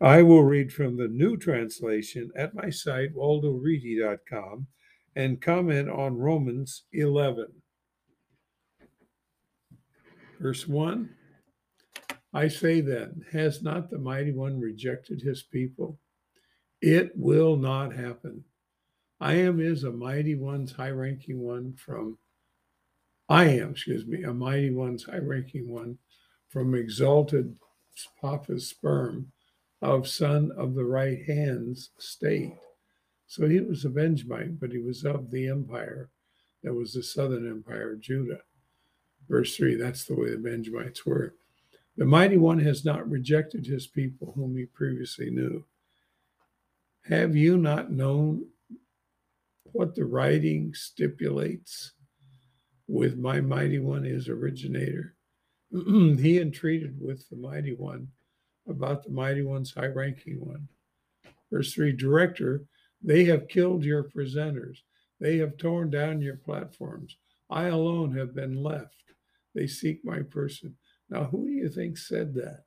I will read from the new translation at my site, waldoreedy.com, and comment on Romans 11. Verse 1 I say then, has not the mighty one rejected his people? It will not happen. I am is a mighty one's high ranking one from, I am, excuse me, a mighty one's high ranking one from exalted Papa's sperm of son of the right hand's state. So he was a Benjamite, but he was of the empire that was the southern empire of Judah. Verse 3, that's the way the Benjamites were. The mighty one has not rejected his people whom he previously knew. Have you not known what the writing stipulates with my mighty one, his originator? he entreated with the mighty one about the mighty one's high ranking one. Verse 3 Director, they have killed your presenters, they have torn down your platforms. I alone have been left. They seek my person. Now, who do you think said that?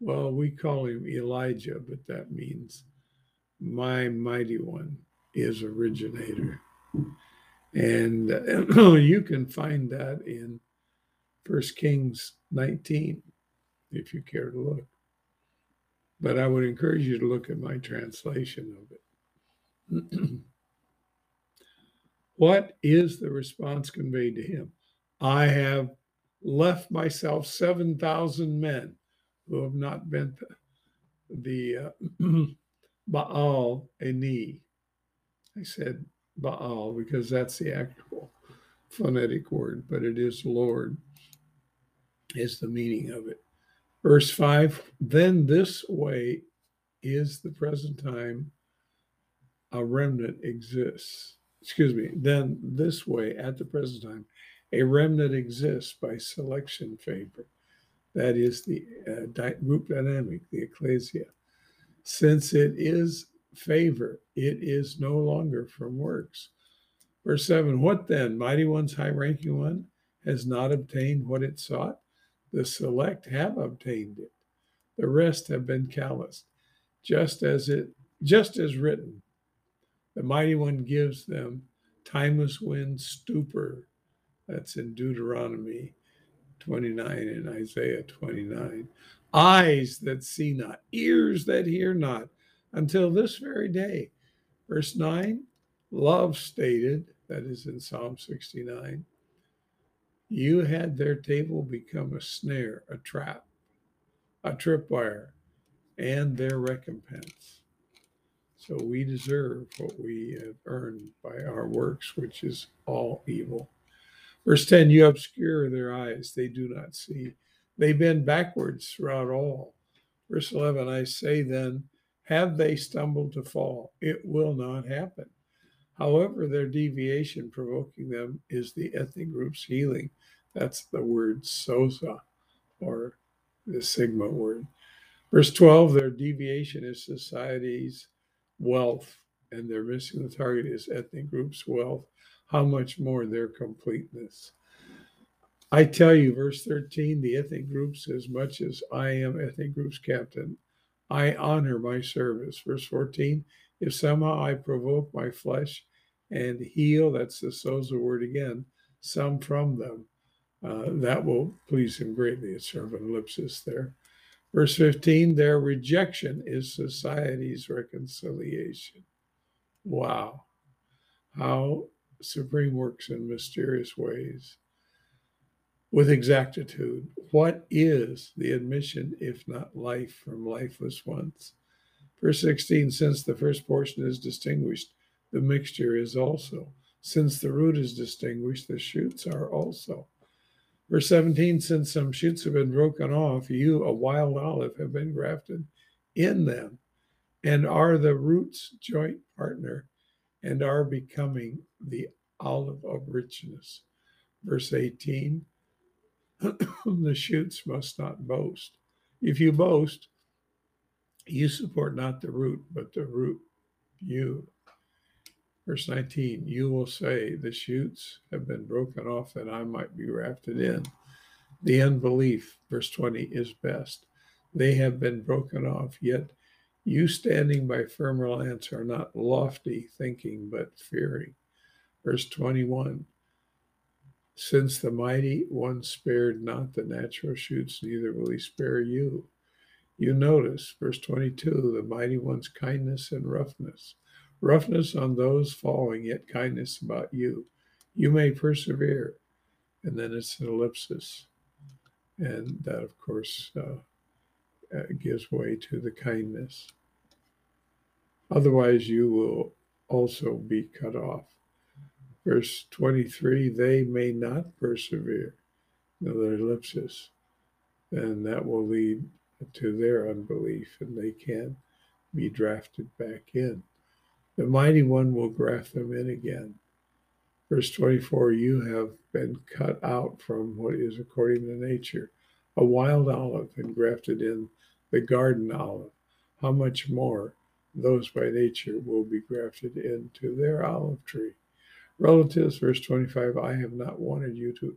Well, we call him Elijah, but that means my mighty one is originator. And uh, you can find that in First Kings 19, if you care to look. But I would encourage you to look at my translation of it. what is the response conveyed to him? I have left myself 7,000 men who have not bent the, the uh, Baal a knee. I said Baal because that's the actual phonetic word, but it is Lord, is the meaning of it. Verse 5 Then this way is the present time a remnant exists. Excuse me, then this way at the present time a remnant exists by selection favor. That is the uh, di- group dynamic, the ecclesia. Since it is favor, it is no longer from works. Verse 7 What then? Mighty one's high ranking one has not obtained what it sought. The select have obtained it. The rest have been calloused. Just as it just as written, the mighty one gives them timeless wind stupor that's in Deuteronomy 29 and Isaiah 29. Eyes that see not, ears that hear not, until this very day. Verse 9, love stated, that is in Psalm 69, you had their table become a snare, a trap, a tripwire, and their recompense. So we deserve what we have earned by our works, which is all evil. Verse 10 You obscure their eyes, they do not see. They bend backwards throughout all. Verse 11 I say then, have they stumbled to fall? It will not happen. However, their deviation provoking them is the ethnic group's healing. That's the word sozo or the sigma word. Verse 12 their deviation is society's wealth, and they're missing the target is ethnic group's wealth how much more their completeness. I tell you, verse 13, the ethnic groups, as much as I am ethnic groups captain, I honor my service. Verse 14, if somehow I provoke my flesh and heal, that's the sozo word again, some from them, uh, that will please him greatly. It's sort of an ellipsis there. Verse 15, their rejection is society's reconciliation. Wow. How supreme works in mysterious ways with exactitude. What is the admission, if not life, from lifeless ones? Verse 16 Since the first portion is distinguished, the mixture is also. Since the root is distinguished, the shoots are also. Verse 17 Since some shoots have been broken off, you, a wild olive, have been grafted in them and are the root's joint partner and are becoming the olive of richness. Verse 18 the shoots must not boast. If you boast, you support not the root, but the root you. Verse 19, you will say, The shoots have been broken off that I might be grafted in. The unbelief, verse 20, is best. they have been broken off, yet you standing by firmer lance are not lofty thinking, but fearing. Verse 21 Since the mighty one spared not the natural shoots, neither will he spare you. You notice, verse 22, the mighty one's kindness and roughness. Roughness on those falling, yet kindness about you. You may persevere. And then it's an ellipsis. And that, of course, uh, uh, gives way to the kindness. Otherwise, you will also be cut off. Verse 23 they may not persevere. Another ellipsis. And that will lead to their unbelief, and they can be drafted back in. The mighty one will graft them in again. Verse 24 You have been cut out from what is according to nature, a wild olive, and grafted in the garden olive. How much more those by nature will be grafted into their olive tree? Relatives, verse 25 I have not wanted you to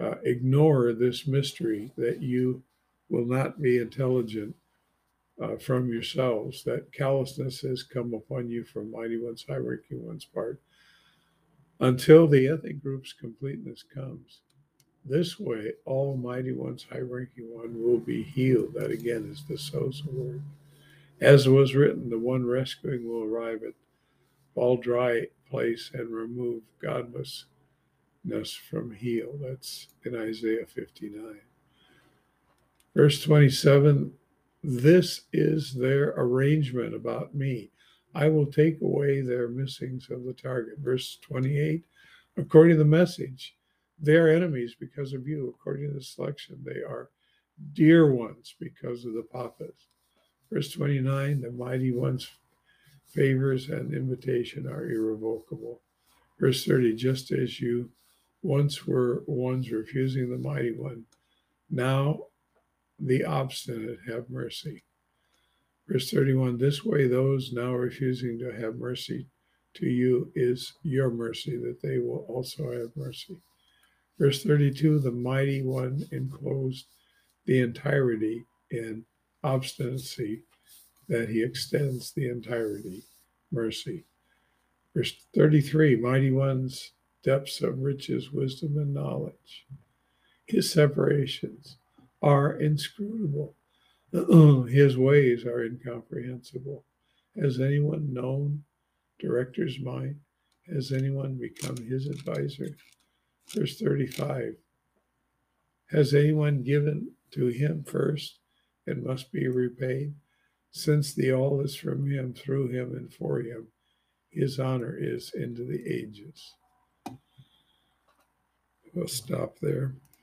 uh, ignore this mystery that you will not be intelligent uh, from yourselves, that callousness has come upon you from mighty one's high ranking one's part, until the ethnic group's completeness comes. This way, Almighty One's high ranking one will be healed. That again is the sozo word. As was written, the one rescuing will arrive at all dry place and remove godlessness from heel. That's in Isaiah 59. Verse 27 This is their arrangement about me. I will take away their missings of the target. Verse 28 According to the message, they are enemies because of you. According to the selection, they are dear ones because of the papas. Verse 29 The mighty one's favors and invitation are irrevocable. Verse 30 Just as you once were ones refusing the mighty one, now the obstinate have mercy. Verse 31 This way, those now refusing to have mercy to you is your mercy, that they will also have mercy. Verse 32 The mighty one enclosed the entirety in obstinacy, that he extends the entirety, mercy. Verse 33 Mighty one's depths of riches, wisdom, and knowledge, his separations are inscrutable. His ways are incomprehensible. Has anyone known director's mind? Has anyone become his advisor? Verse 35 Has anyone given to him first and must be repaid? Since the all is from him, through him, and for him, his honor is into the ages. We'll stop there.